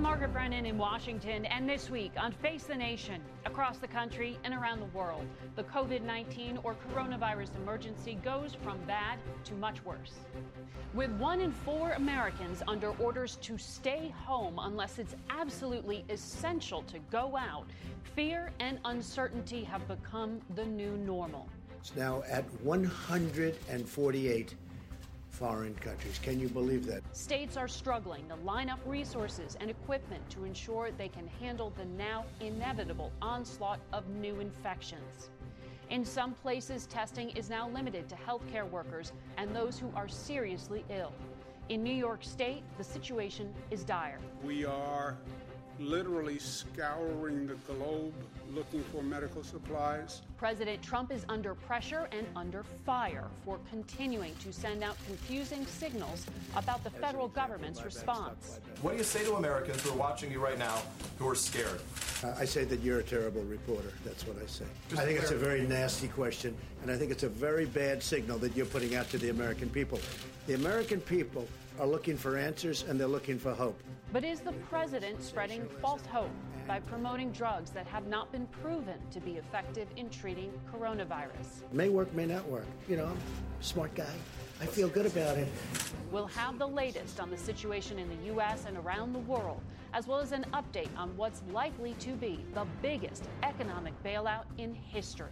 I'm Margaret Brennan in Washington, and this week on Face the Nation, across the country and around the world, the COVID 19 or coronavirus emergency goes from bad to much worse. With one in four Americans under orders to stay home unless it's absolutely essential to go out, fear and uncertainty have become the new normal. It's now at 148 foreign countries. Can you believe that? States are struggling to line up resources and equipment to ensure they can handle the now inevitable onslaught of new infections. In some places, testing is now limited to healthcare workers and those who are seriously ill. In New York State, the situation is dire. We are literally scouring the globe looking for medical supplies. President Trump is under pressure and under fire for continuing to send out confusing signals about the federal government's response. What do you say to Americans who are watching you right now who are scared? Uh, I say that you're a terrible reporter. That's what I say. I think it's a very nasty question, and I think it's a very bad signal that you're putting out to the American people. The American people are looking for answers and they're looking for hope. But is the president spreading false hope by promoting drugs that have not been proven to be effective in treating coronavirus? May work, may not work. You know, I'm a smart guy. I feel good about it. We'll have the latest on the situation in the U.S. and around the world, as well as an update on what's likely to be the biggest economic bailout in history.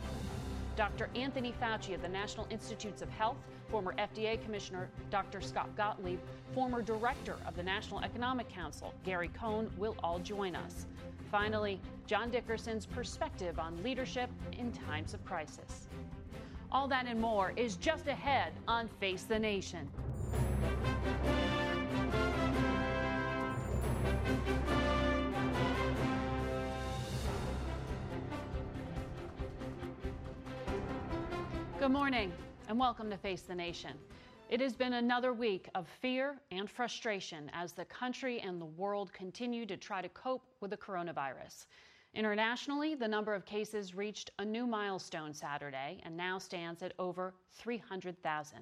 Dr. Anthony Fauci of the National Institutes of Health, former FDA Commissioner Dr. Scott Gottlieb, former Director of the National Economic Council, Gary Cohn, will all join us. Finally, John Dickerson's perspective on leadership in times of crisis. All that and more is just ahead on Face the Nation. Good morning and welcome to Face the Nation. It has been another week of fear and frustration as the country and the world continue to try to cope with the coronavirus. Internationally, the number of cases reached a new milestone Saturday and now stands at over 300,000.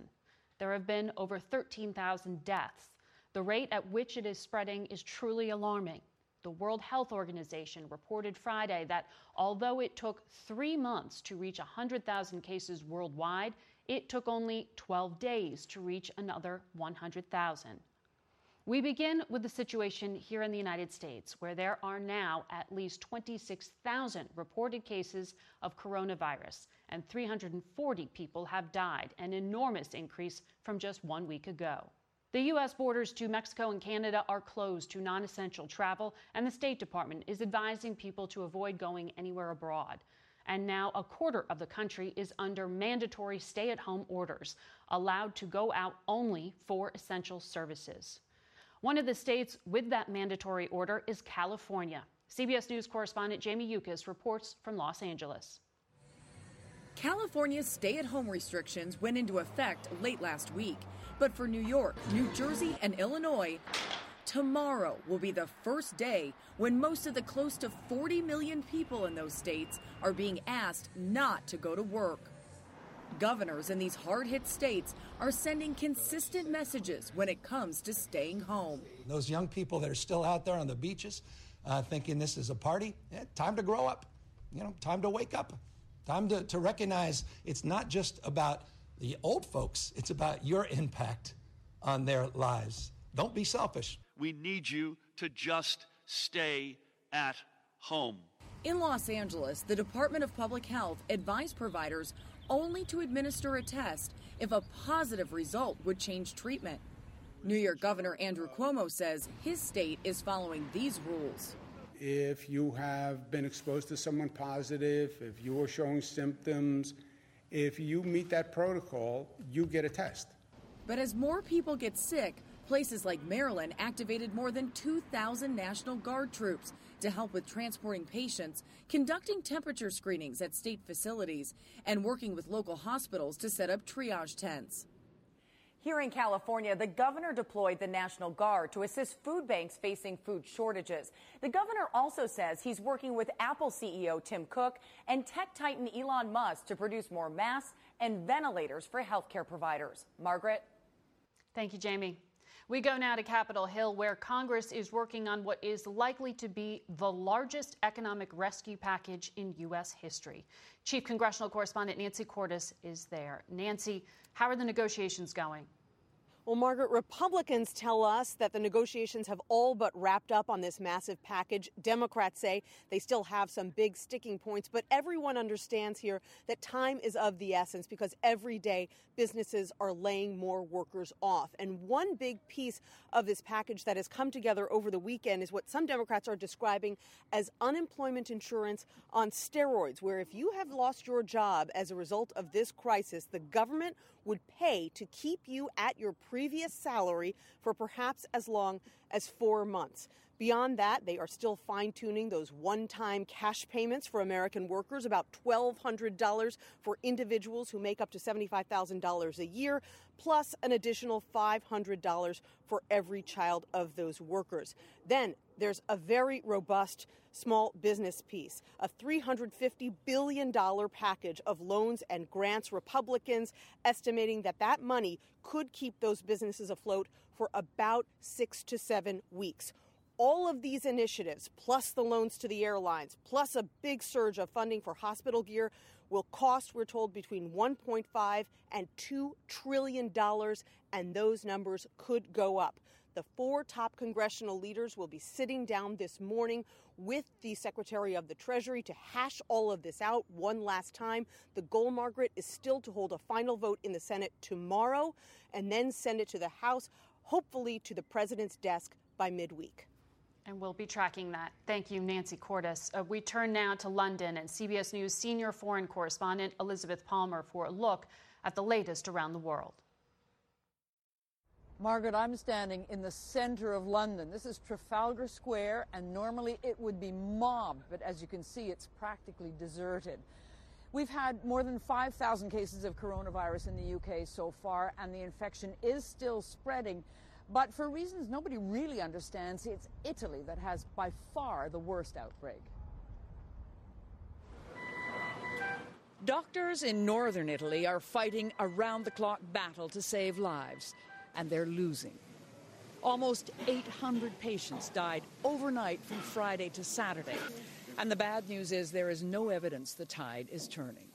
There have been over 13,000 deaths. The rate at which it is spreading is truly alarming. The World Health Organization reported Friday that although it took three months to reach 100,000 cases worldwide, it took only 12 days to reach another 100,000. We begin with the situation here in the United States, where there are now at least 26,000 reported cases of coronavirus, and 340 people have died, an enormous increase from just one week ago. The U.S. borders to Mexico and Canada are closed to non essential travel, and the State Department is advising people to avoid going anywhere abroad. And now a quarter of the country is under mandatory stay at home orders, allowed to go out only for essential services. One of the states with that mandatory order is California. CBS News correspondent Jamie Yuccas reports from Los Angeles. California's stay at home restrictions went into effect late last week. But for New York, New Jersey, and Illinois, tomorrow will be the first day when most of the close to 40 million people in those states are being asked not to go to work. Governors in these hard hit states are sending consistent messages when it comes to staying home. Those young people that are still out there on the beaches uh, thinking this is a party, yeah, time to grow up. You know, time to wake up. Time to, to recognize it's not just about the old folks, it's about your impact on their lives. Don't be selfish. We need you to just stay at home. In Los Angeles, the Department of Public Health advised providers only to administer a test if a positive result would change treatment. New York Governor Andrew Cuomo says his state is following these rules. If you have been exposed to someone positive, if you are showing symptoms, if you meet that protocol, you get a test. But as more people get sick, places like Maryland activated more than 2,000 National Guard troops to help with transporting patients, conducting temperature screenings at state facilities, and working with local hospitals to set up triage tents. Here in California, the governor deployed the National Guard to assist food banks facing food shortages. The governor also says he's working with Apple CEO Tim Cook and tech titan Elon Musk to produce more masks and ventilators for healthcare providers. Margaret? Thank you, Jamie. We go now to Capitol Hill, where Congress is working on what is likely to be the largest economic rescue package in U.S. history. Chief Congressional Correspondent Nancy Cordes is there. Nancy, how are the negotiations going? Well, Margaret, Republicans tell us that the negotiations have all but wrapped up on this massive package. Democrats say they still have some big sticking points, but everyone understands here that time is of the essence because every day businesses are laying more workers off. And one big piece of this package that has come together over the weekend is what some Democrats are describing as unemployment insurance on steroids, where if you have lost your job as a result of this crisis, the government would pay to keep you at your previous salary for perhaps as long as four months. Beyond that, they are still fine tuning those one time cash payments for American workers, about $1,200 for individuals who make up to $75,000 a year, plus an additional $500 for every child of those workers. Then there's a very robust small business piece, a $350 billion package of loans and grants. Republicans estimating that that money could keep those businesses afloat for about six to seven weeks all of these initiatives, plus the loans to the airlines, plus a big surge of funding for hospital gear, will cost, we're told, between 1.5 and 2 trillion dollars, and those numbers could go up. The four top congressional leaders will be sitting down this morning with the Secretary of the Treasury to hash all of this out one last time. The goal, Margaret, is still to hold a final vote in the Senate tomorrow and then send it to the House, hopefully to the president's desk by midweek. And we'll be tracking that. Thank you, Nancy Cordes. Uh, we turn now to London and CBS News senior foreign correspondent Elizabeth Palmer for a look at the latest around the world. Margaret, I'm standing in the center of London. This is Trafalgar Square, and normally it would be mobbed, but as you can see, it's practically deserted. We've had more than 5,000 cases of coronavirus in the UK so far, and the infection is still spreading. But for reasons nobody really understands, it's Italy that has by far the worst outbreak. Doctors in northern Italy are fighting a round the clock battle to save lives, and they're losing. Almost 800 patients died overnight from Friday to Saturday. And the bad news is there is no evidence the tide is turning.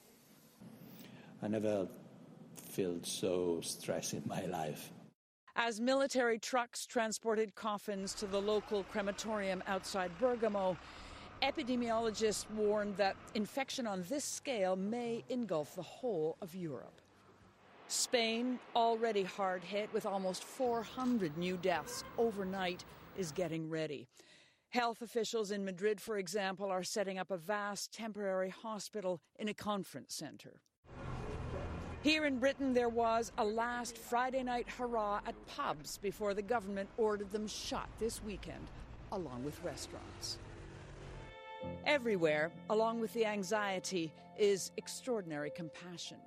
I never felt so stressed in my life. As military trucks transported coffins to the local crematorium outside Bergamo, epidemiologists warned that infection on this scale may engulf the whole of Europe. Spain, already hard hit with almost 400 new deaths overnight, is getting ready. Health officials in Madrid, for example, are setting up a vast temporary hospital in a conference center. Here in Britain, there was a last Friday night hurrah at pubs before the government ordered them shut this weekend, along with restaurants. Everywhere, along with the anxiety, is extraordinary compassion.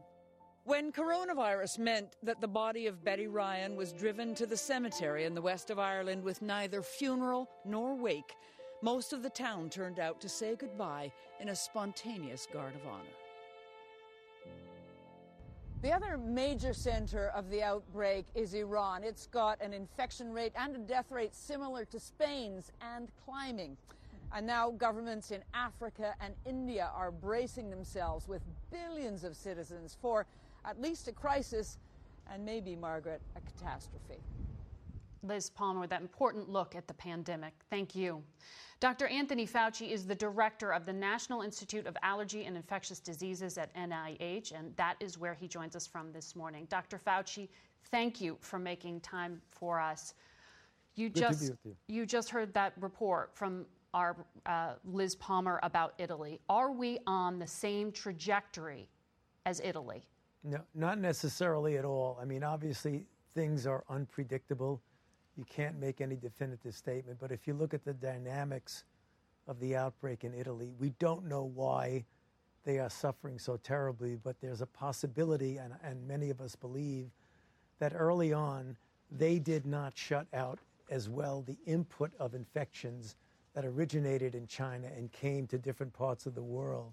When coronavirus meant that the body of Betty Ryan was driven to the cemetery in the west of Ireland with neither funeral nor wake, most of the town turned out to say goodbye in a spontaneous guard of honor. The other major center of the outbreak is Iran. It's got an infection rate and a death rate similar to Spain's and climbing. And now governments in Africa and India are bracing themselves with billions of citizens for at least a crisis and maybe, Margaret, a catastrophe. Liz Palmer with that important look at the pandemic. Thank you. Dr. Anthony Fauci is the director of the National Institute of Allergy and Infectious Diseases at NIH, and that is where he joins us from this morning. Dr. Fauci, thank you for making time for us. You Good just you. you just heard that report from our uh, Liz Palmer about Italy. Are we on the same trajectory as Italy? No, not necessarily at all. I mean, obviously, things are unpredictable. You can't make any definitive statement. But if you look at the dynamics of the outbreak in Italy, we don't know why they are suffering so terribly, but there's a possibility, and, and many of us believe, that early on they did not shut out as well the input of infections that originated in China and came to different parts of the world.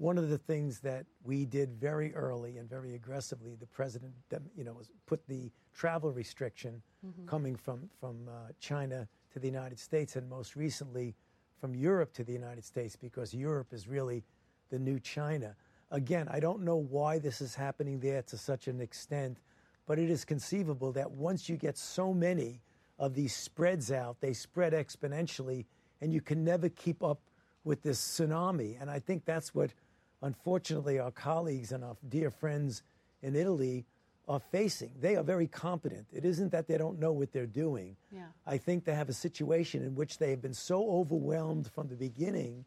One of the things that we did very early and very aggressively, the president, you know, was put the travel restriction Mhm. coming from from uh, China to the United States, and most recently from Europe to the United States, because Europe is really the new China. Again, I don't know why this is happening there to such an extent, but it is conceivable that once you get so many of these spreads out, they spread exponentially, and you can never keep up with this tsunami. And I think that's what, unfortunately, our colleagues and our dear friends in Italy are facing. They are very competent. It isn't that they don't know what they're doing. Yeah. I think they have a situation in which they have been so overwhelmed from the beginning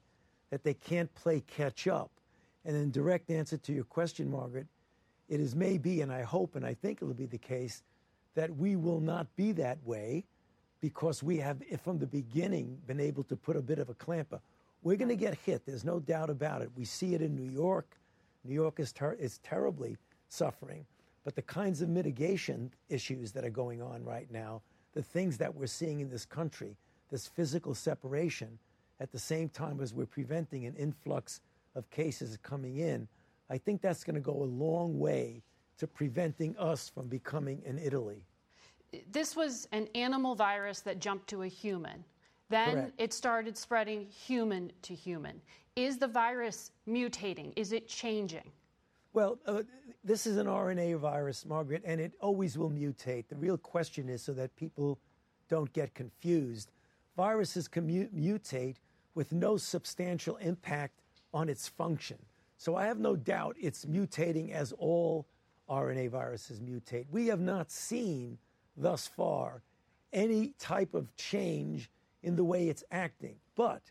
that they can't play catch up. And in direct answer to your question, Margaret, it is maybe, and I hope and I think it'll be the case, that we will not be that way because we have, from the beginning, been able to put a bit of a clamper. We're going to get hit. There's no doubt about it. We see it in New York. New York is, ter- is terribly suffering. But the kinds of mitigation issues that are going on right now, the things that we're seeing in this country, this physical separation, at the same time as we're preventing an influx of cases coming in, I think that's going to go a long way to preventing us from becoming an Italy. This was an animal virus that jumped to a human. Then Correct. it started spreading human to human. Is the virus mutating? Is it changing? Well, uh, this is an RNA virus, Margaret, and it always will mutate. The real question is so that people don't get confused. Viruses can mu- mutate with no substantial impact on its function. So I have no doubt it's mutating as all RNA viruses mutate. We have not seen thus far any type of change in the way it's acting, but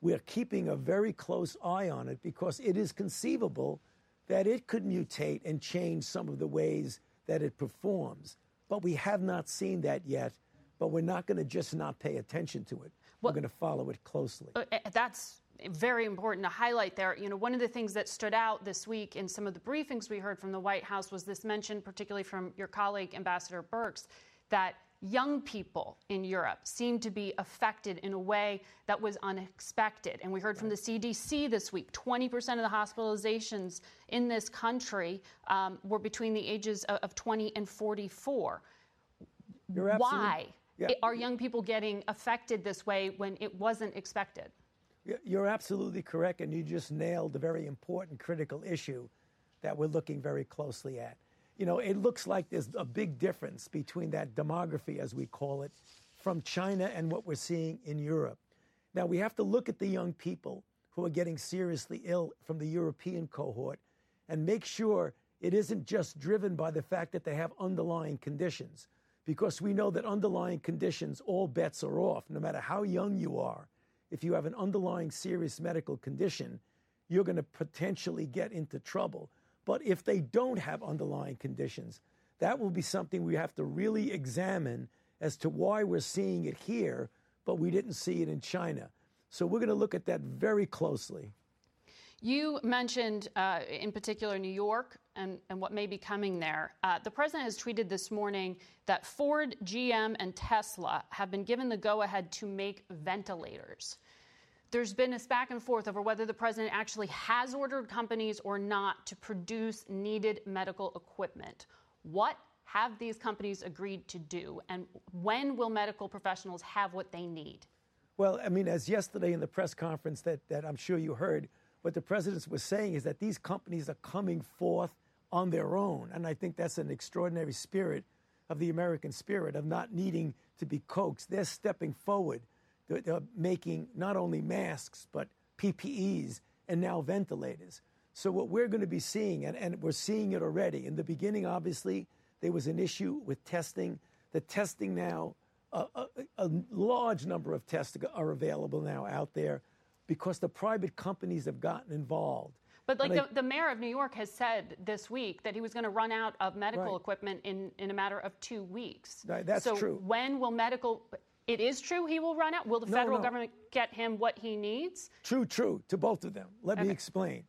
we're keeping a very close eye on it because it is conceivable that it could mutate and change some of the ways that it performs. But we have not seen that yet, but we're not going to just not pay attention to it. we're going to follow it closely. Uh, uh, That's very important to highlight there. You know, one of the things that stood out this week in some of the briefings we heard from the White House was this mention, particularly from your colleague, Ambassador Birx, that young people in Europe seem to be affected in a way that was unexpected. And we heard from the CDC this week 20% of the hospitalizations in this country um, were between the ages of, of 20 and 44. You're Why Yeah. are young people getting affected this way when it wasn't expected? You're absolutely correct, and you just nailed a very important critical issue that we're looking very closely at. You know, it looks like there's a big difference between that demography, as we call it, from China and what we're seeing in Europe. Now, we have to look at the young people who are getting seriously ill from the European cohort and make sure it isn't just driven by the fact that they have underlying conditions, because we know that underlying conditions, all bets are off, no matter how young you are. If you have an underlying serious medical condition, you're going to potentially get into trouble. But if they don't have underlying conditions, that will be something we have to really examine as to why we're seeing it here, but we didn't see it in China. So we're going to look at that very closely. You mentioned, uh, in particular, New York and, and, what may be coming there. Uh, the president has tweeted this morning that Ford, GM, and Tesla have been given the go ahead to make ventilators. There's been this back and forth over whether the president actually has ordered companies or not to produce needed medical equipment. What have these companies agreed to do, and when will medical professionals have what they need? Well, I mean, as yesterday in the press conference that, that I'm sure you heard, what the president was saying is that these companies are coming forth on their own. And I think that's an extraordinary spirit of the American spirit of not needing to be coaxed. They're stepping forward. They're, they're making not only masks, but PPEs and now ventilators. So, what we're going to be seeing, and, and we're seeing it already, in the beginning, obviously, there was an issue with testing. The testing now, a, a, a large number of tests are available now out there because the private companies have gotten involved. But like the, the, mayor of New York has said this week that he was going to run out of medical right. equipment in, in a matter of two weeks. That's so true. when will medical? It is true he will run out. Will the no, federal no. government get him what he needs? True, true. To both of them. Let okay. me explain.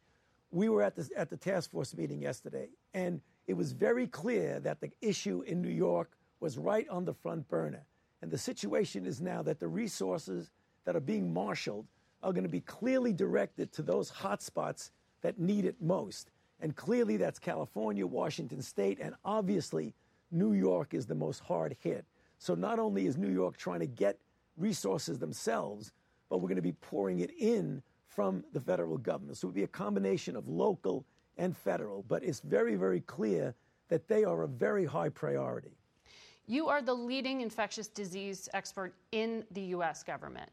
We were at the at the task force meeting yesterday, and it was very clear that the issue in New York was right on the front burner. And the situation is now that the resources that are being marshaled are going to be clearly directed to those hotspots that need it most. And clearly that's California, Washington State, and obviously New York is the most hard hit. So not only is New York trying to get resources themselves, but we're going to be pouring it in from the federal government. So it would be a combination of local and federal, but it's very, very clear that they are a very high priority. You are the leading infectious disease expert in the U.S. government.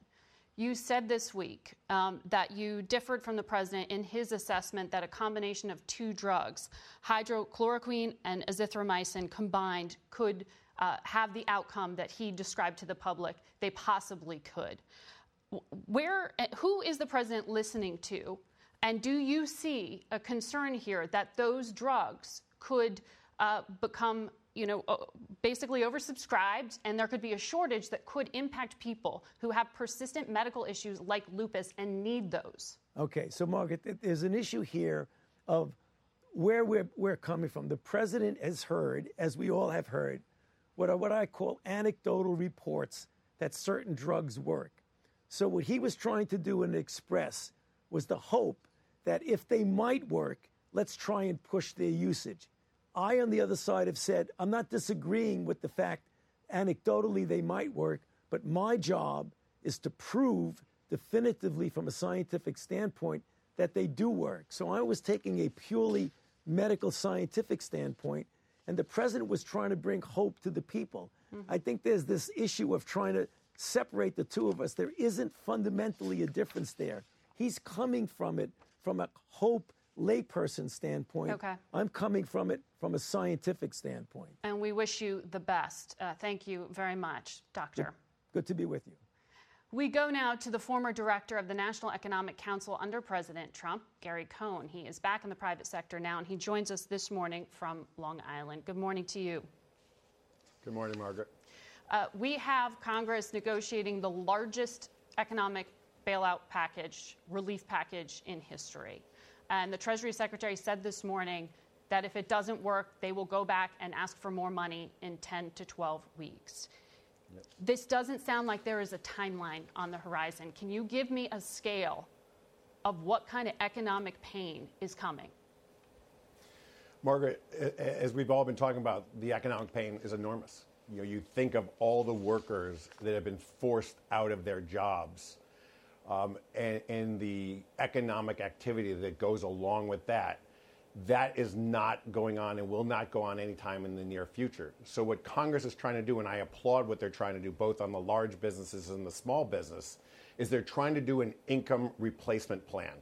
You said this week um, that you differed from the president in his assessment that a combination of two drugs, hydrochloroquine and azithromycin combined, could uh, have the outcome that he described to the public they possibly could. Where, who is the president listening to? And do you see a concern here that those drugs could uh, become you know, basically oversubscribed, and there could be a shortage that could impact people who have persistent medical issues like lupus and need those. Okay, so Margaret, there's an issue here of where we're, we're coming from. The president has heard, as we all have heard, what are what I call anecdotal reports that certain drugs work. So what he was trying to do and express was the hope that if they might work, let's try and push their usage. I, on the other side, have said I'm not disagreeing with the fact anecdotally they might work, but my job is to prove definitively from a scientific standpoint that they do work. So I was taking a purely medical scientific standpoint, and the president was trying to bring hope to the people. Mm-hmm. I think there's this issue of trying to separate the two of us. There isn't fundamentally a difference there. He's coming from it from a hope layperson standpoint. Okay. I'm coming from it from a scientific standpoint. And we wish you the best. Uh, thank you very much, Doctor. Good, good to be with you. We go now to the former director of the National Economic Council under President Trump, Gary Cohn. He is back in the private sector now, and he joins us this morning from Long Island. Good morning to you. Good morning, Margaret. Uh, we have Congress negotiating the largest economic bailout package, relief package in history. And the Treasury Secretary said this morning that if it doesn't work, they will go back and ask for more money in 10 to 12 weeks. Yep. This doesn't sound like there is a timeline on the horizon. Can you give me a scale of what kind of economic pain is coming? Margaret, as we've all been talking about, the economic pain is enormous. You know, you think of all the workers that have been forced out of their jobs um, and, and the economic activity that goes along with that, that is not going on and will not go on anytime in the near future. So, what Congress is trying to do, and I applaud what they're trying to do, both on the large businesses and the small business, is they're trying to do an income replacement plan.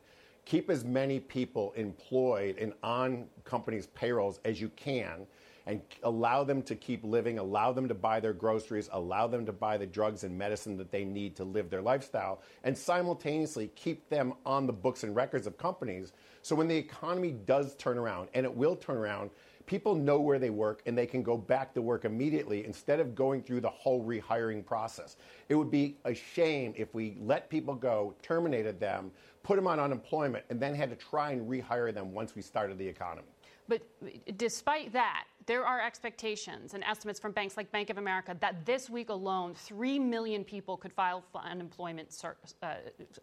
Keep as many people employed and on companies' payrolls as you can and allow them to keep living, allow them to buy their groceries, allow them to buy the drugs and medicine that they need to live their lifestyle, and simultaneously keep them on the books and records of companies. So when the economy does turn around, and it will turn around, People know where they work and they can go back to work immediately instead of going through the whole rehiring process. It would be a shame if we let people go, terminated them, put them on unemployment, and then had to try and rehire them once we started the economy. But uh, despite that, there are expectations and estimates from banks like Bank of America that this week alone, 3 million people could file for unemployment, uh,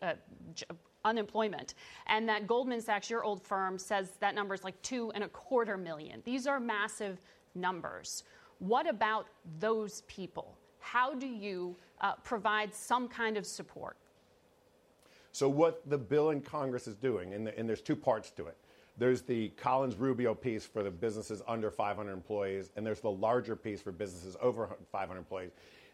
uh, unemployment. And that Goldman Sachs, your old firm, says that number is like two and a quarter million. These are massive numbers. What about those people? How do you uh, provide some kind of support? So, what the bill in Congress is doing, and, the, and there's two parts to it. There's the Collins Rubio piece for the businesses under 500 employees, and there's the larger piece for businesses over 500 employees.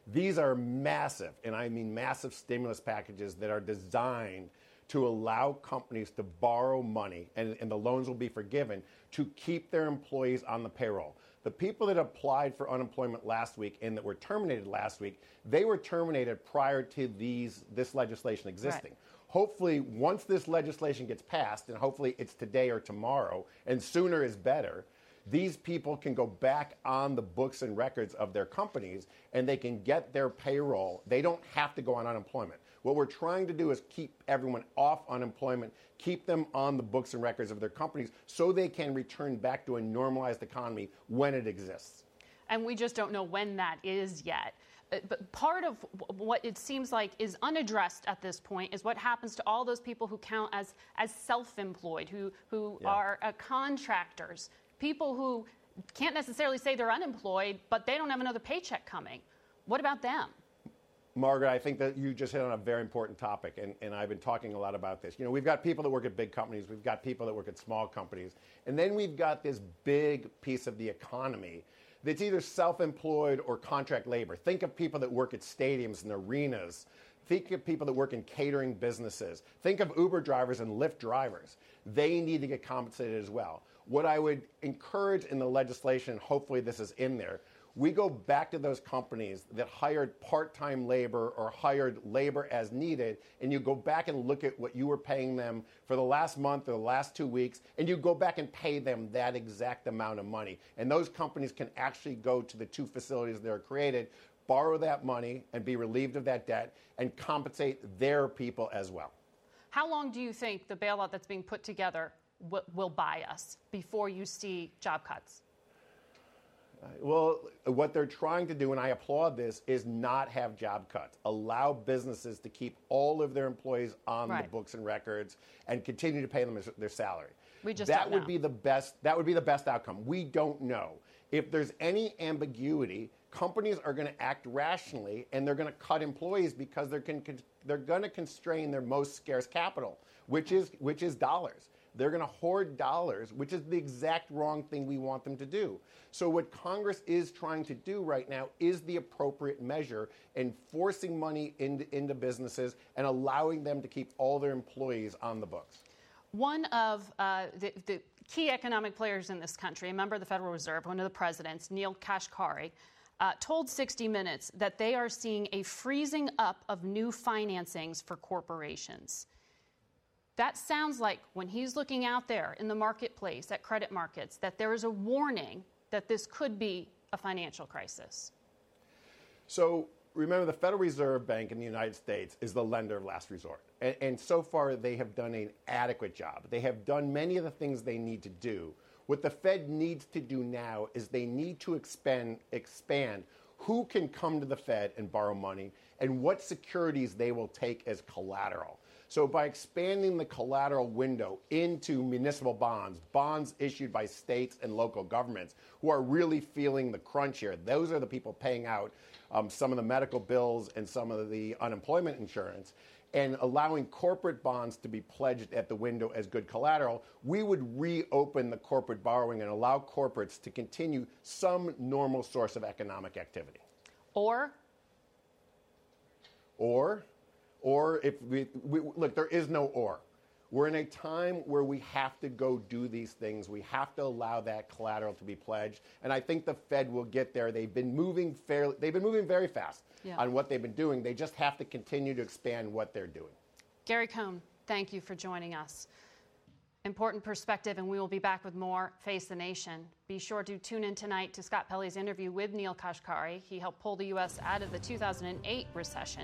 These are massive, and I mean massive stimulus packages that are designed to allow companies to borrow money, and, and the loans will be forgiven, to keep their employees on the payroll. The people that applied for unemployment last week and that were terminated last week, they were terminated prior to these, this legislation existing. Right. Hopefully, once this legislation gets passed, and hopefully it's today or tomorrow, and sooner is better, these people can go back on the books and records of their companies and they can get their payroll. They don't have to go on unemployment. What we're trying to do is keep everyone off unemployment, keep them on the books and records of their companies so they can return back to a normalized economy when it exists. And we just don't know when that is yet. Uh, but part of what it seems like is unaddressed at this point is what happens to all those people who count as, as self employed, who, who yeah. are uh, contractors, people who can't necessarily say they're unemployed, but they don't have another paycheck coming. What about them? Margaret, I think that you just hit on a very important topic, and, and I've been talking a lot about this. You know, we've got people that work at big companies, we've got people that work at small companies, and then we've got this big piece of the economy that's either self employed or contract labor. Think of people that work at stadiums and arenas. Think of people that work in catering businesses. Think of Uber drivers and Lyft drivers. They need to get compensated as well. What I would encourage in the legislation, hopefully this is in there, we go back to those companies that hired part time labor or hired labor as needed, and you go back and look at what you were paying them for the last month or the last two weeks, and you go back and pay them that exact amount of money. And those companies can actually go to the two facilities that are created, borrow that money, and be relieved of that debt, and compensate their people as well. How long do you think the bailout that's being put together will buy us before you see job cuts? Well, what they're trying to do, and I applaud this, is not have job cuts. Allow businesses to keep all of their employees on right. the books and records and continue to pay them their salary. We just that would know. be the best. That would be the best outcome. We don't know if there's any ambiguity. Companies are going to act rationally and they're going to cut employees because they're, con- they're going to constrain their most scarce capital, which is which is dollars. They're going to hoard dollars, which is the exact wrong thing we want them to do. So, what Congress is trying to do right now is the appropriate measure in forcing money into, into businesses and allowing them to keep all their employees on the books. One of uh, the, the key economic players in this country, a member of the Federal Reserve, one of the presidents, Neel Kashkari, uh, told 60 Minutes that they are seeing a freezing up of new financings for corporations. That sounds like when he's looking out there in the marketplace at credit markets that there is a warning that this could be a financial crisis. So remember, the Federal Reserve Bank in the United States is the lender of last resort. And, and, so far, they have done an adequate job. They have done many of the things they need to do. What the Fed needs to do now is they need to expand, expand who can come to the Fed and borrow money and what securities they will take as collateral. So by expanding the collateral window into municipal bonds, bonds issued by states and local governments who are really feeling the crunch here, those are the people paying out um, some of the medical bills and some of the unemployment insurance and allowing corporate bonds to be pledged at the window as good collateral, we would reopen the corporate borrowing and allow corporates to continue some normal source of economic activity. Or? Or or if we, we, look, there is no or. We're in a time where we have to go do these things. We have to allow that collateral to be pledged, and I think the Fed will get there. They've been moving fairly. They've been moving very fast yeah. on what they've been doing. They just have to continue to expand what they're doing. Gary Cohn, thank you for joining us. Important perspective, and we will be back with more Face the Nation. Be sure to tune in tonight to Scott Pelley's interview with Neel Kashkari. He helped pull the U.S. out of the 2008 recession.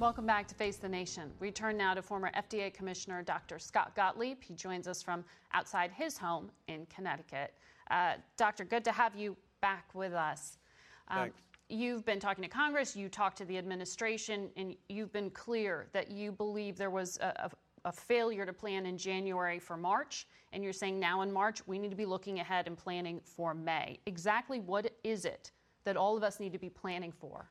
Welcome back to Face the Nation. We turn now to former FDA Commissioner Dr. Scott Gottlieb. He joins us from outside his home in Connecticut. Uh, doctor, good to have you back with us. Um, you've been talking to Congress, you talked to the administration, and you've been clear that you believe there was a, a, a failure to plan in January for March, and you're saying now in March we need to be looking ahead and planning for May. Exactly what is it that all of us need to be planning for?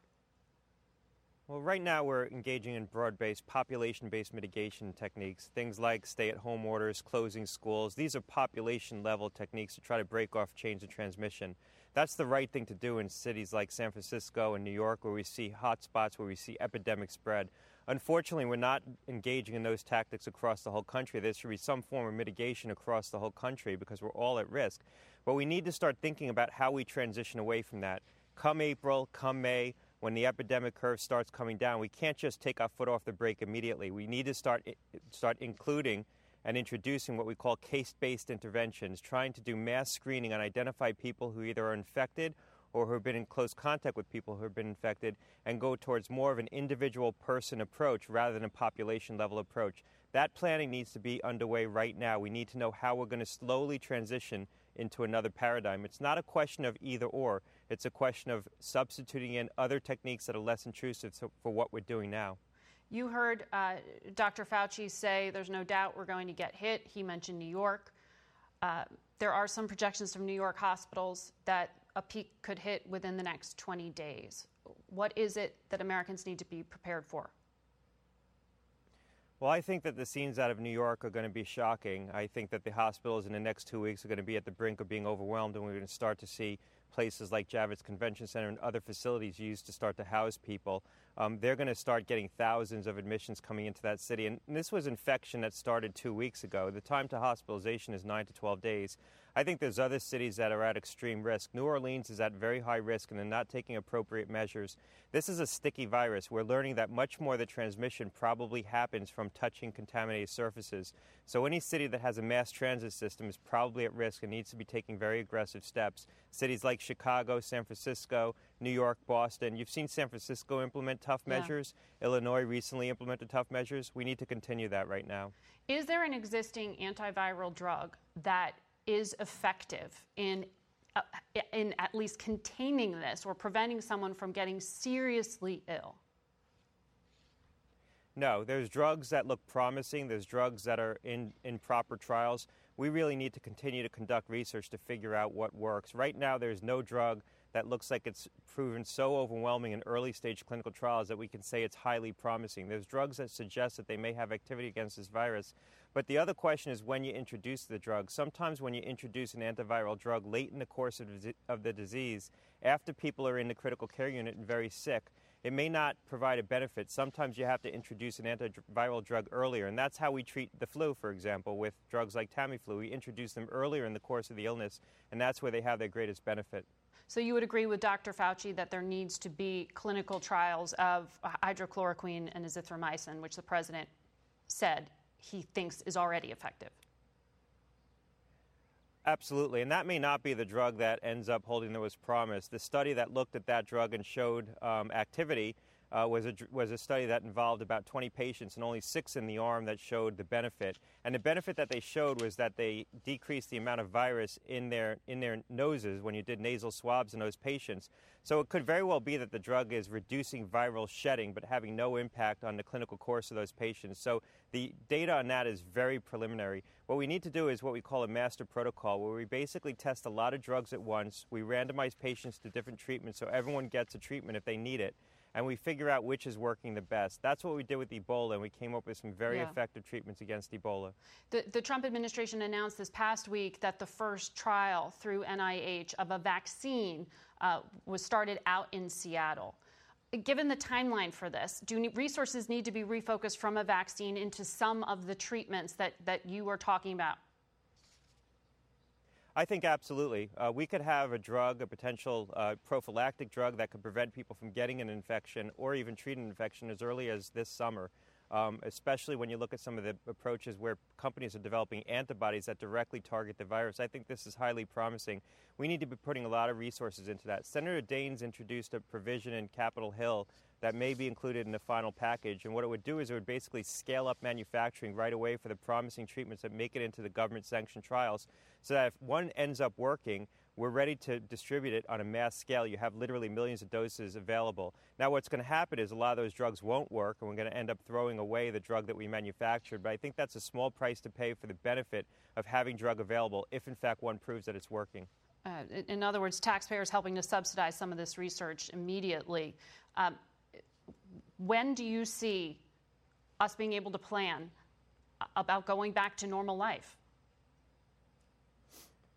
Well, right now we're engaging in broad based, population based mitigation techniques, things like stay at home orders, closing schools. These are population level techniques to try to break off chains of transmission. That's the right thing to do in cities like San Francisco and New York, where we see hotspots, where we see epidemic spread. Unfortunately, we're not engaging in those tactics across the whole country. There should be some form of mitigation across the whole country because we're all at risk. But we need to start thinking about how we transition away from that. Come April, come May, when the epidemic curve starts coming down, we can't just take our foot off the brake immediately. We need to start eh, start including and introducing what we call case-based interventions, trying to do mass screening and identify people who either are infected or who have been in close contact with people who have been infected and go towards more of an individual person approach rather than a population level approach. That planning needs to be underway right now. We need to know how we're going to slowly transition into another paradigm. It's not a question of either or. It's a question of substituting in other techniques that are less intrusive for what we're doing now. You heard uh, Dr. Fauci say there's no doubt we're going to get hit. He mentioned New York. Uh, there are some projections from New York hospitals that a peak could hit within the next 20 days. What is it that Americans need to be prepared for? Well, I think that the scenes out of New York are going to be shocking. I think that the hospitals in the next two weeks are going to be at the brink of being overwhelmed, and we're going to start to see places like Javits Convention Center and other facilities used to start to house people. Um, they're going to start getting thousands of admissions coming into that city. And this was infection that started two weeks ago. The time to hospitalization is 9 to 12 days. I think there's other cities that are at extreme risk. New Orleans is at very high risk and they're not taking appropriate measures. This is a sticky virus. We're learning that much more of the transmission probably happens from touching contaminated surfaces. So any city that has a mass transit system is probably at risk and needs to be taking very aggressive steps. Cities like Chicago, San Francisco, New York, Boston. You've seen San Francisco implement tough yeah. measures. Illinois recently implemented tough measures. We need to continue that right now. Is there an existing antiviral drug that is effective in uh, in at least containing this or preventing someone from getting seriously ill? No, there's drugs that look promising. There's drugs that are in, in proper trials. We really need to continue to conduct research to figure out what works. Right now, there's no drug that looks like it's proven so overwhelming in early stage clinical trials that we can say it's highly promising. There's drugs that suggest that they may have activity against this virus, but the other question is when you introduce the drug. Sometimes when you introduce an antiviral drug late in the course of, of the disease, after people are in the critical care unit and very sick, it may not provide a benefit. Sometimes you have to introduce an antiviral drug earlier, and that's how we treat the flu, for example, with drugs like Tamiflu. We introduce them earlier in the course of the illness, and that's where they have their greatest benefit. So you would agree with Dr. Fauci that there needs to be clinical trials of hydrochloroquine and azithromycin, which the president said he thinks is already effective. Absolutely, and that may not be the drug that ends up holding that was promised. The study that looked at that drug and showed um, activity uh, was, a, was a study that involved about 20 patients and only six in the arm that showed the benefit. And the benefit that they showed was that they decreased the amount of virus in their, in their noses when you did nasal swabs in those patients. So it could very well be that the drug is reducing viral shedding but having no impact on the clinical course of those patients. So the data on that is very preliminary. What we need to do is what we call a master protocol, where we basically test a lot of drugs at once. We randomize patients to different treatments so everyone gets a treatment if they need it and we figure out which is working the best. That's what we did with Ebola, and we came up with some very yeah. effective treatments against Ebola. The, the Trump administration announced this past week that the first trial through NIH of a vaccine uh, was started out in Seattle. Given the timeline for this, do resources need to be refocused from a vaccine into some of the treatments that, that you are talking about? I think absolutely. Uh, we could have a drug, a potential uh, prophylactic drug that could prevent people from getting an infection or even treat an infection as early as this summer. Um, especially when you look at some of the approaches where companies are developing antibodies that directly target the virus. I think this is highly promising. We need to be putting a lot of resources into that. Senator Daines introduced a provision in Capitol Hill that may be included in the final package. And what it would do is it would basically scale up manufacturing right away for the promising treatments that make it into the government sanctioned trials so that if one ends up working, we're ready to distribute it on a mass scale. You have literally millions of doses available. Now, what's going to happen is a lot of those drugs won't work, and we're going to end up throwing away the drug that we manufactured. But I think that's a small price to pay for the benefit of having drug available if, in fact, one proves that it's working. Uh, in other words, taxpayers helping to subsidize some of this research immediately. Um, when do you see us being able to plan about going back to normal life?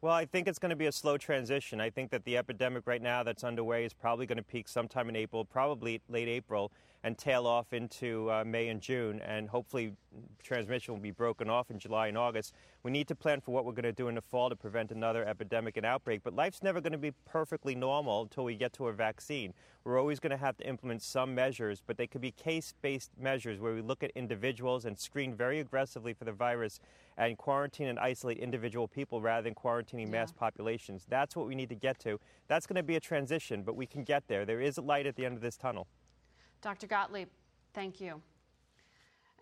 Well, I think it's going to be a slow transition. I think that the epidemic right now that's underway is probably going to peak sometime in April, probably late April, and tail off into uh, May and June, and hopefully transmission will be broken off in July and August. We need to plan for what we're going to do in the fall to prevent another epidemic and outbreak, but life's never going to be perfectly normal until we get to a vaccine. We're always going to have to implement some measures, but they could be case based measures where we look at individuals and screen very aggressively for the virus and quarantine and isolate individual people rather than quarantining yeah. mass populations. That's what we need to get to. That's going to be a transition, but we can get there. There is a light at the end of this tunnel. Dr. Gottlieb, thank you.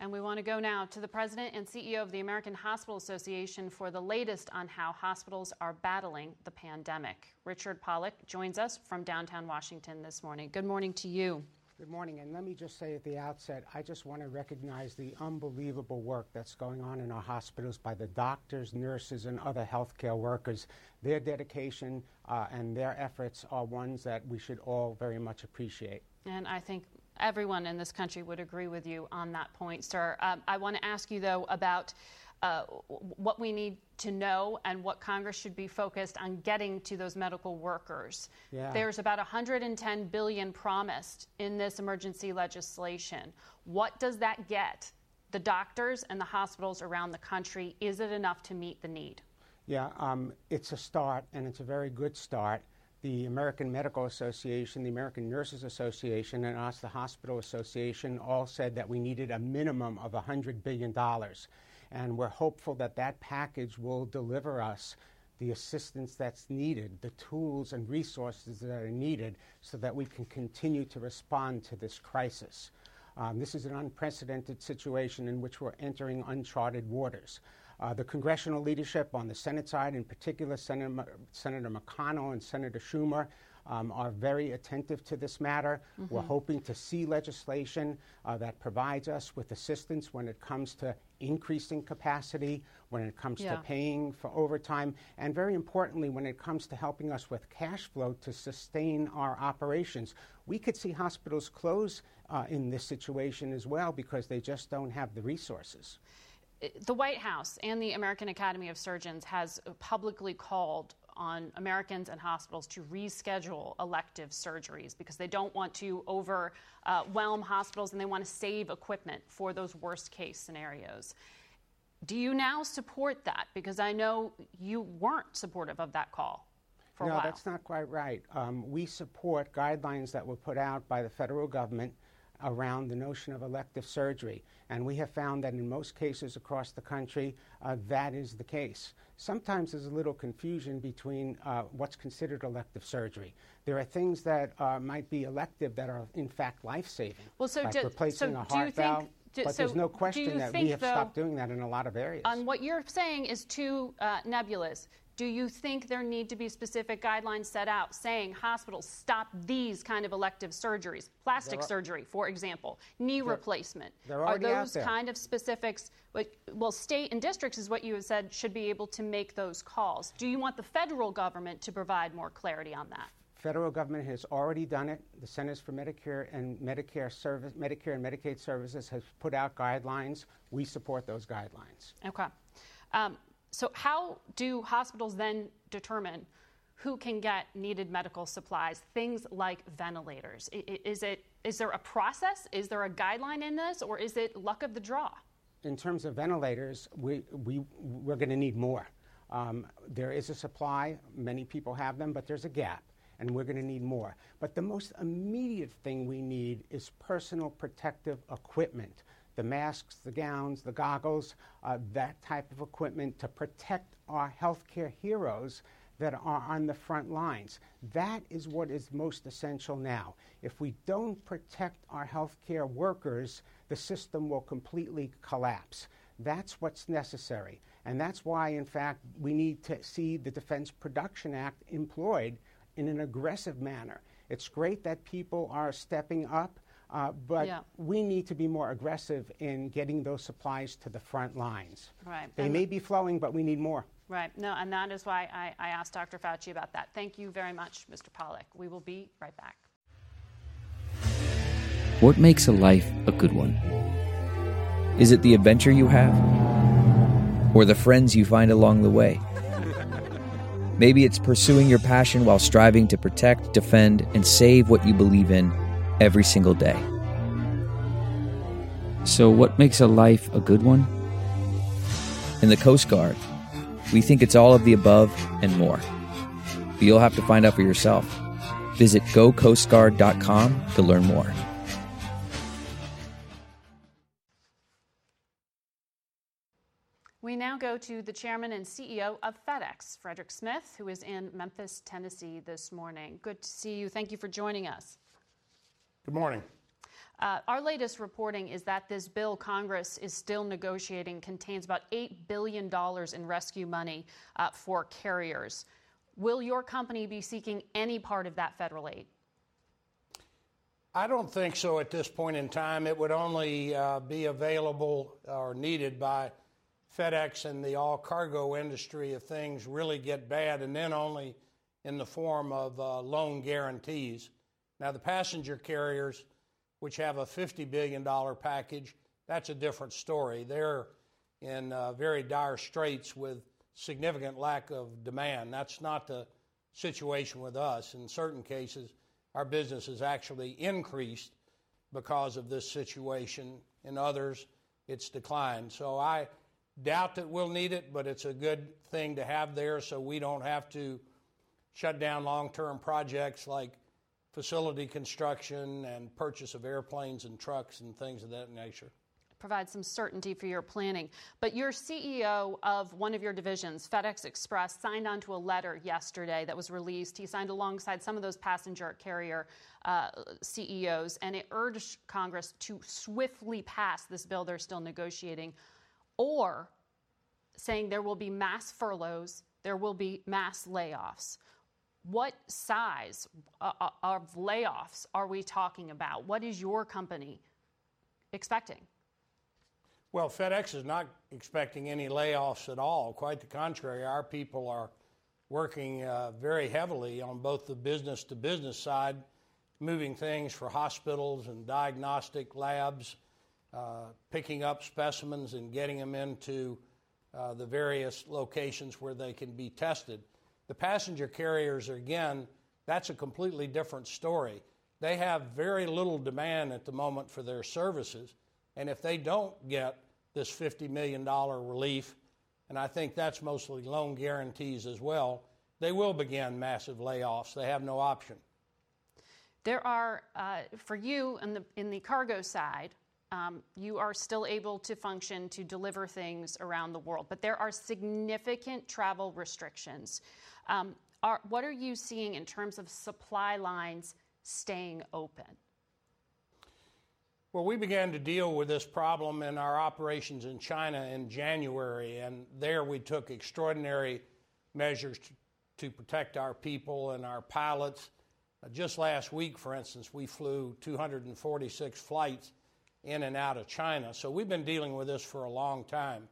And we want to go now to the president and CEO of the American Hospital Association for the latest on how hospitals are battling the pandemic. Richard Pollack joins us from downtown Washington this morning. Good morning to you. Good morning. And let me just say at the outset, I just want to recognize the unbelievable work that's going on in our hospitals by the doctors, nurses, and other healthcare workers. Their dedication uh, and their efforts are ones that we should all very much appreciate. And I think everyone in this country would agree with you on that point, sir. Um, I want to ask you, though, about uh, what we need to know and what Congress should be focused on getting to those medical workers. Yeah. There's about 110 billion promised in this emergency legislation. What does that get the doctors and the hospitals around the country? Is it enough to meet the need? Yeah, um, it's a start, and it's a very good start the American Medical Association, the American Nurses Association, and us, the Hospital Association, all said that we needed a minimum of $100 billion. And we're hopeful that that package will deliver us the assistance that's needed, the tools and resources that are needed so that we can continue to respond to this crisis. Um, this is an unprecedented situation in which we're entering uncharted waters. Uh, the congressional leadership on the Senate side, in particular, Senator, Senator McConnell and Senator Schumer, um, are very attentive to this matter. Mm-hmm. We're hoping to see legislation uh, that provides us with assistance when it comes to increasing capacity, when it comes yeah. to paying for overtime, and very importantly, when it comes to helping us with cash flow to sustain our operations. We could see hospitals close uh, in this situation as well because they just don't have the resources the White House and the American Academy of Surgeons has publicly called on Americans and hospitals to reschedule elective surgeries because they don't want to overwhelm hospitals and they want to save equipment for those worst case scenarios. Do you now support that? Because I know you weren't supportive of that call. no, that's not quite right. Um, we support guidelines that were put out by the federal government around the notion of elective surgery. And we have found that in most cases across the country, uh, that is the case. Sometimes there's a little confusion between uh, what's considered elective surgery. There are things that uh, might be elective that are, in fact, life saving, well, so like do, replacing so a heart valve. Think, do, but so there's no question that we have though, stopped doing that in a lot of areas. On what you're saying is too uh, nebulous. Do you think there need to be specific guidelines set out saying hospitals stop these kind of elective surgeries, plastic are, surgery, for example, knee they're, replacement? Are those kind of specifics? Well, state and districts is what you have said should be able to make those calls. Do you want the federal government to provide more clarity on that? Federal government has already done it. The Centers for Medicare and Medicare Service, Medicare and Medicaid Services has put out guidelines. We support those guidelines. Okay. Um, so, how do hospitals then determine who can get needed medical supplies, things like ventilators? Is, it, is there a process? Is there a guideline in this, or is it luck of the draw? In terms of ventilators, we, we, we're going to need more. Um, there is a supply, many people have them, but there's a gap, and we're going to need more. But the most immediate thing we need is personal protective equipment the masks, the gowns, the goggles, uh, that type of equipment to protect our healthcare heroes that are on the front lines. That is what is most essential now. If we don't protect our healthcare workers, the system will completely collapse. That's what's necessary. And that's why, in fact, we need to see the Defense Production Act employed in an aggressive manner. It's great that people are stepping up uh, but yeah. we need to be more aggressive in getting those supplies to the front lines. Right. They and may be flowing, but we need more. Right. No, and that is why I, I asked Dr. Fauci about that. Thank you very much, Mr. Pollack. We will be right back. What makes a life a good one? Is it the adventure you have? Or the friends you find along the way? Maybe it's pursuing your passion while striving to protect, defend, and save what you believe in every single day. So, what makes a life a good one? In the Coast Guard, we think it's all of the above and more. But you'll have to find out for yourself. Visit gocoastguard.com to learn more. We now go to the chairman and CEO of FedEx, Frederick Smith, who is in Memphis, Tennessee this morning. Good to see you. Thank you for joining us. Good morning. Uh, our latest reporting is that this bill Congress is still negotiating contains about $8 billion in rescue money uh, for carriers. Will your company be seeking any part of that federal aid? I don't think so at this point in time. It would only uh, be available or needed by FedEx and the all cargo industry if things really get bad, and then only in the form of uh, loan guarantees. Now, the passenger carriers, which have a $50 billion package, that's a different story. They're in uh, very dire straits with significant lack of demand. That's not the situation with us. In certain cases, our business has actually increased because of this situation. In others, it's declined. So I doubt that we'll need it, but it's a good thing to have there so we don't have to shut down long term projects like facility construction and purchase of airplanes and trucks and things of that nature. Provide some certainty for your planning. But your CEO of one of your divisions, FedEx Express, signed onto a letter yesterday that was released. He signed alongside some of those passenger carrier uh, CEOs, and it urged Congress to swiftly pass this bill they're still negotiating, or saying there will be mass furloughs, there will be mass layoffs. What size uh, uh, of layoffs are we talking about? What is your company expecting? Well, FedEx is not expecting any layoffs at all. Quite the contrary, our people are working uh, very heavily on both the business to business side, moving things for hospitals and diagnostic labs, uh, picking up specimens and getting them into uh, the various locations where they can be tested. The passenger carriers, are, again, that's a completely different story. They have very little demand at the moment for their services. And if they don't get this $50 million relief, and I think that's mostly loan guarantees as well, they will begin massive layoffs. They have no option. There are, uh, for you in the, in the cargo side, um, you are still able to function to deliver things around the world, but there are significant travel restrictions. Um, what are you seeing in terms of supply lines staying open? Well, we began to deal with this problem in our operations in China in January, and there we took extraordinary measures to, to protect our people and our pilots. Uh, just last week, for instance, we flew 246 flights in and out of China. So we've been dealing with this for a long time.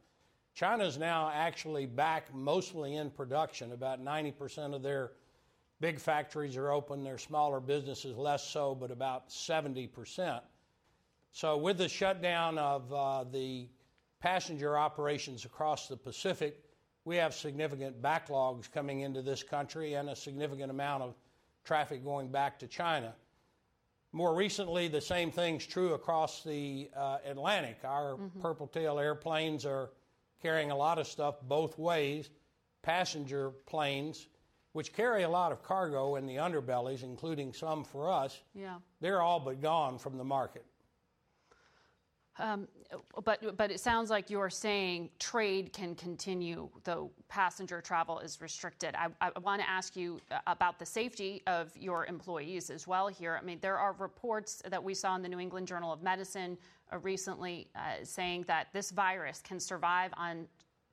China is now actually back mostly in production. About 90% of their big factories are open, their smaller businesses less so, but about 70%. So, with the shutdown of uh, the passenger operations across the Pacific, we have significant backlogs coming into this country and a significant amount of traffic going back to China. More recently, the same thing's true across the uh, Atlantic. Our mm-hmm. Purple Tail airplanes are carrying a lot of stuff both ways. Passenger planes, which carry a lot of cargo in the underbellies, including some for us, yeah. they're all but gone from the market. Um, but it sounds like you're saying trade can continue, though passenger travel is restricted. I, want to ask you about the safety of your employees as well. Here, I mean, there are reports that we saw in the New England Journal of Medicine uh, recently uh, saying that this virus can survive on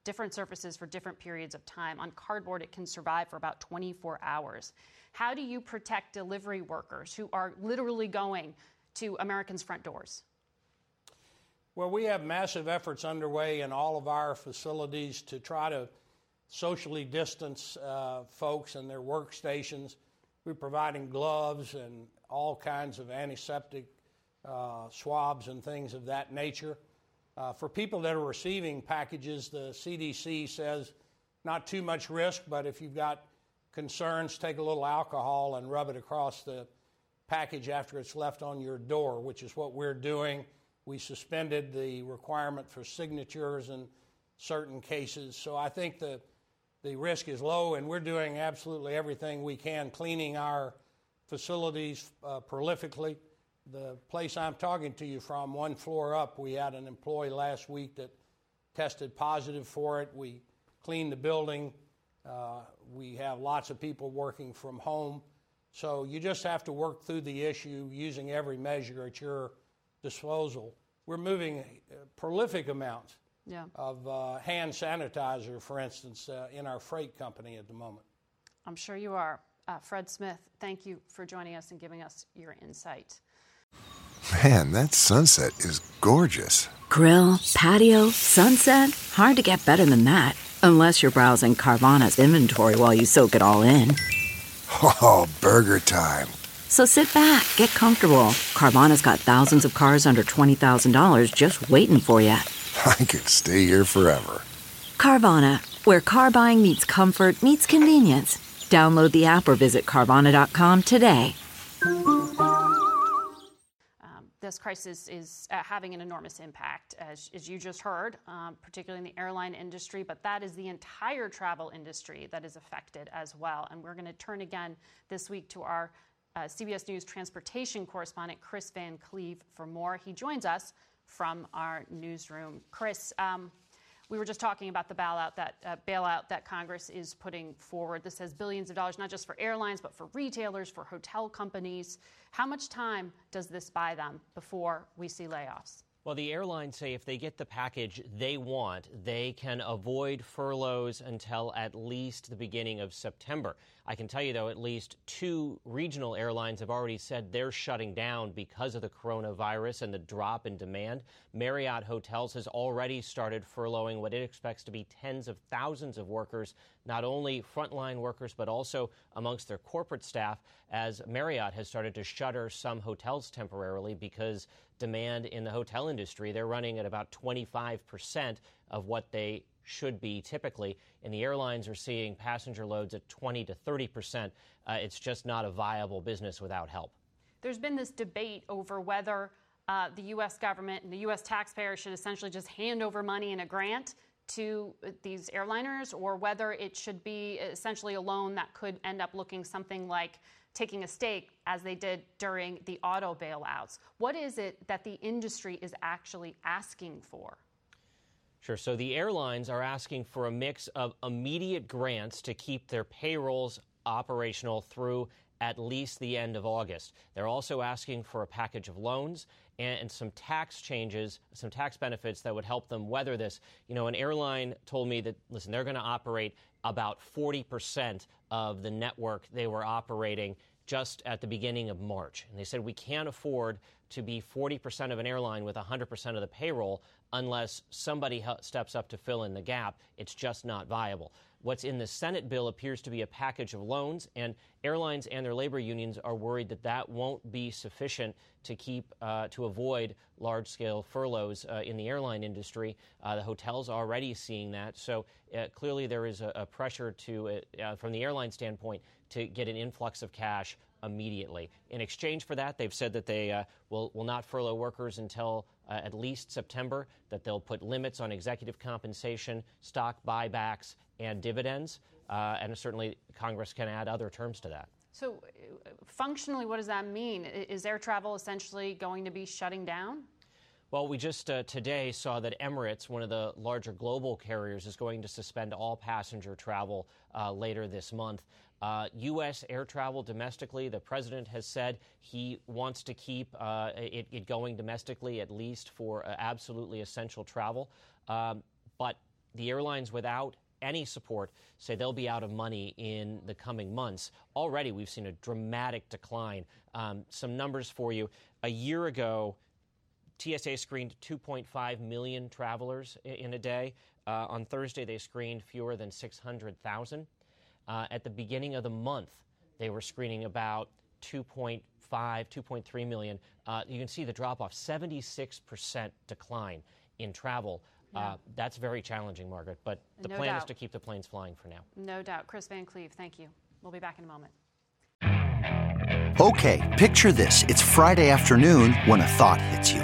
different surfaces for different periods of time. On cardboard, it can survive for about 24 hours. How do you protect delivery workers who are literally going to Americans' front doors? Well, we have massive efforts underway in all of our facilities to try to socially distance uh, folks and their workstations. We're providing gloves and all kinds of antiseptic uh, swabs and things of that nature. Uh, for people that are receiving packages, the CDC says not too much risk, but if you've got concerns, take a little alcohol and rub it across the package after it's left on your door, which is what we're doing. We suspended the requirement for signatures in certain cases. So I think the, the risk is low, and we're doing absolutely everything we can, cleaning our facilities uh, prolifically. The place I'm talking to you from, one floor up, we had an employee last week that tested positive for it. We cleaned the building. Uh, we have lots of people working from home. So you just have to work through the issue using every measure at your disposal. We're moving uh, prolific amounts yeah. of uh, hand sanitizer, for instance, uh, in our freight company at the moment. I'm sure you are. Uh, Fred Smith, thank you for joining us and giving us your insight. Man, that sunset is gorgeous. Grill, patio, sunset. Hard to get better than that. Unless you're browsing Carvana's inventory while you soak it all in. Oh, burger time. So sit back, get comfortable. Carvana's got thousands of cars under $20,000 just waiting for you. I could stay here forever. Carvana, where car buying meets comfort, meets convenience. Download the app or visit Carvana.com today. Um, this crisis is uh, having an enormous impact, as, as you just heard, um, particularly in the airline industry, but that is the entire travel industry that is affected as well. And we're going to turn again this week to our uh, CBS News transportation correspondent Kris Van Cleave for more. He joins us from our newsroom. Kris, um, we were just talking about the bailout that uh, bailout that Congress is putting forward. This has billions of dollars, not just for airlines, but for retailers, for hotel companies. How much time does this buy them before we see layoffs? Well, the airlines say if they get the package they want, they can avoid furloughs until at least the beginning of September. I can tell you, though, at least two regional airlines have already said they're shutting down because of the coronavirus and the drop in demand. Marriott Hotels has already started furloughing what it expects to be tens of thousands of workers, not only frontline workers, but also amongst their corporate staff, as Marriott has started to shutter some hotels temporarily because demand in the hotel industry, they're running at about 25% of what they should be typically. And the airlines are seeing passenger loads at 20 to 30 percent. Uh, it's just not a viable business without help. There's been this debate over whether uh, the U.S. government and the U.S. taxpayer should essentially just hand over money in a grant to these airliners or whether it should be essentially a loan that could end up looking something like taking a stake as they did during the auto bailouts. What is it that the industry is actually asking for? Sure. So the airlines are asking for a mix of immediate grants to keep their payrolls operational through at least the end of August. They're also asking for a package of loans and, some tax changes, some tax benefits that would help them weather this. You know, an airline told me that, listen, they're going to operate about 40% of the network they were operating just at the beginning of March. And they said we can't afford to be 40% of an airline with 100% of the payroll unless somebody steps up to fill in the gap. It's just not viable. What's in the Senate bill appears to be a package of loans, and airlines and their labor unions are worried that that won't be sufficient to keep uh, to avoid large-scale furloughs uh, in the airline industry. Uh, the hotels already seeing that, so uh, clearly there is a, a pressure to, uh, uh, from the airline standpoint, to get an influx of cash immediately. In exchange for that, they've said that they will, will not furlough workers until uh, at least September, that they'll put limits on executive compensation, stock buybacks, and dividends. Uh, and certainly Congress can add other terms to that. So, uh, functionally, what does that mean? Is air travel essentially going to be shutting down? Well, we just uh, today saw that Emirates, one of the larger global carriers, is going to suspend all passenger travel uh, later this month. Uh, U.S. air travel domestically, the president has said he wants to keep uh, it, it, going domestically at least for uh, absolutely essential travel. Um, but the airlines without any support say they'll be out of money in the coming months. Already, we've seen a dramatic decline. Um, some numbers for you. A year ago, TSA screened 2.5 million travelers in a day. Uh, on Thursday, they screened fewer than 600,000. Uh, at the beginning of the month, they were screening about 2.5, 2.3 million. Uh, you can see the drop off 76% decline in travel. Yeah. Uh, that's very challenging, Margaret, but the no plan doubt. is to keep the planes flying for now. No doubt. Kris Van Cleave, thank you. We'll be back in a moment. Okay, picture this. It's Friday afternoon when a thought hits you.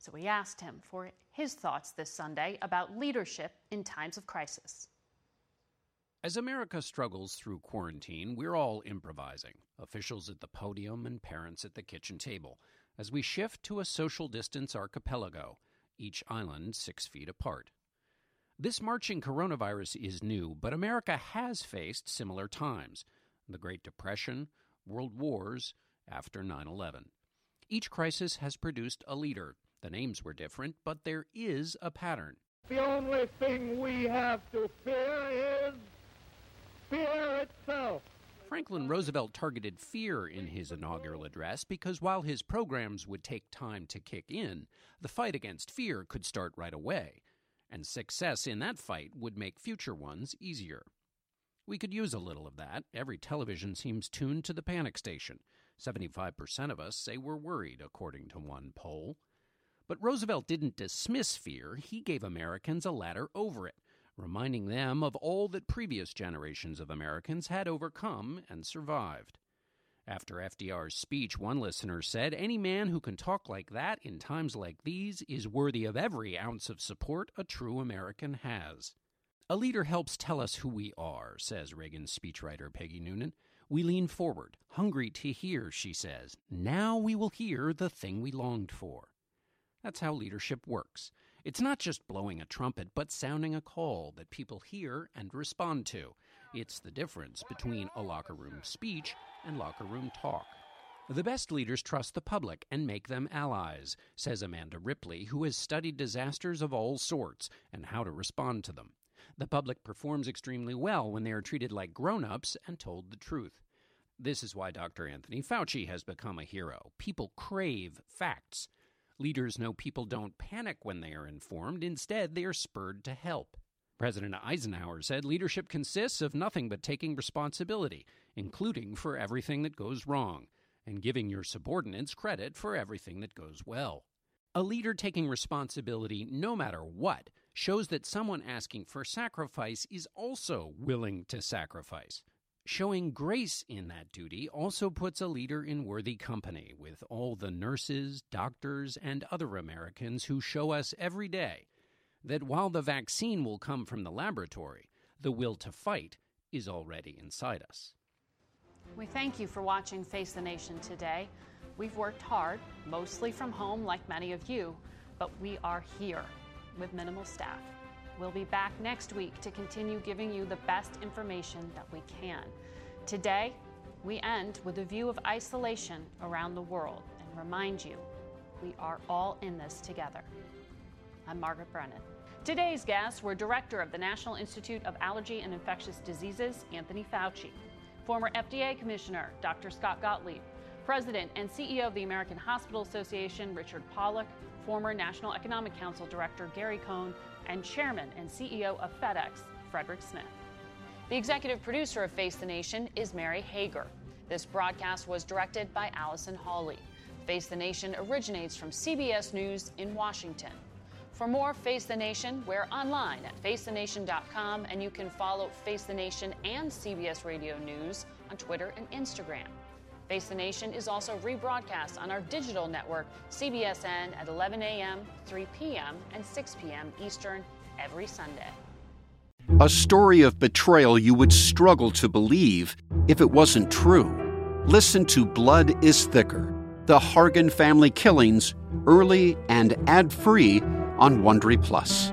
So we asked him for his thoughts this Sunday about leadership in times of crisis. As America struggles through quarantine, we're all improvising, officials at the podium and parents at the kitchen table, as we shift to a social distance archipelago, each island six feet apart. This marching coronavirus is new, but America has faced similar times the Great Depression, World Wars, after 9 11. Each crisis has produced a leader the names were different, but there is a pattern. The only thing we have to fear is fear itself. Franklin Roosevelt targeted fear in his inaugural address because while his programs would take time to kick in, the fight against fear could start right away, and success in that fight would make future ones easier. We could use a little of that. Every television seems tuned to the panic station. 75% of us say we're worried, according to one poll. But Roosevelt didn't dismiss fear, he gave Americans a ladder over it, reminding them of all that previous generations of Americans had overcome and survived. After FDR's speech, one listener said, Any man who can talk like that in times like these is worthy of every ounce of support a true American has. A leader helps tell us who we are, says Reagan's speechwriter Peggy Noonan. We lean forward, hungry to hear, she says. Now we will hear the thing we longed for. That's how leadership works. It's not just blowing a trumpet, but sounding a call that people hear and respond to. It's the difference between a locker room speech and locker room talk. The best leaders trust the public and make them allies, says Amanda Ripley, who has studied disasters of all sorts and how to respond to them. The public performs extremely well when they are treated like grown ups and told the truth. This is why Dr. Anthony Fauci has become a hero. People crave facts. Leaders know people don't panic when they are informed. Instead, they are spurred to help. President Eisenhower said leadership consists of nothing but taking responsibility, including for everything that goes wrong, and giving your subordinates credit for everything that goes well. A leader taking responsibility no matter what shows that someone asking for sacrifice is also willing to sacrifice. Showing grace in that duty also puts a leader in worthy company with all the nurses, doctors, and other Americans who show us every day that while the vaccine will come from the laboratory, the will to fight is already inside us. We thank you for watching Face the Nation today. We've worked hard, mostly from home like many of you, but we are here with minimal staff. We'll be back next week to continue giving you the best information that we can. Today, we end with a view of isolation around the world and remind you we are all in this together. I'm Margaret Brennan. Today's guests were Director of the National Institute of Allergy and Infectious Diseases, Anthony Fauci, former FDA Commissioner, Dr. Scott Gottlieb, President and CEO of the American Hospital Association, Richard Pollack, former National Economic Council Director, Gary Cohn, and Chairman and CEO of FedEx, Frederick Smith. The executive producer of Face the Nation is Mary Hager. This broadcast was directed by Allison Hawley. Face the Nation originates from CBS News in Washington. For more Face the Nation, we're online at facethenation.com and you can follow Face the Nation and CBS Radio News on Twitter and Instagram. Face the Nation is also rebroadcast on our digital network, CBSN, at 11 a.m., 3 p.m., and 6 p.m. Eastern every Sunday. A story of betrayal you would struggle to believe if it wasn't true. Listen to Blood is Thicker The Hargan Family Killings, early and ad free on Wondery Plus.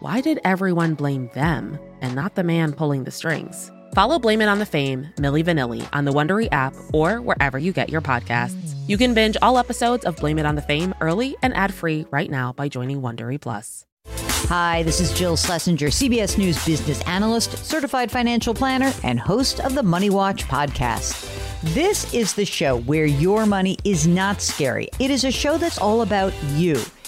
why did everyone blame them and not the man pulling the strings? Follow Blame It on the Fame, Milli Vanilli, on the Wondery app or wherever you get your podcasts. You can binge all episodes of Blame It on the Fame early and ad-free right now by joining Wondery Plus. Hi, this is Jill Schlesinger, CBS News business analyst, certified financial planner, and host of the Money Watch podcast. This is the show where your money is not scary. It is a show that's all about you.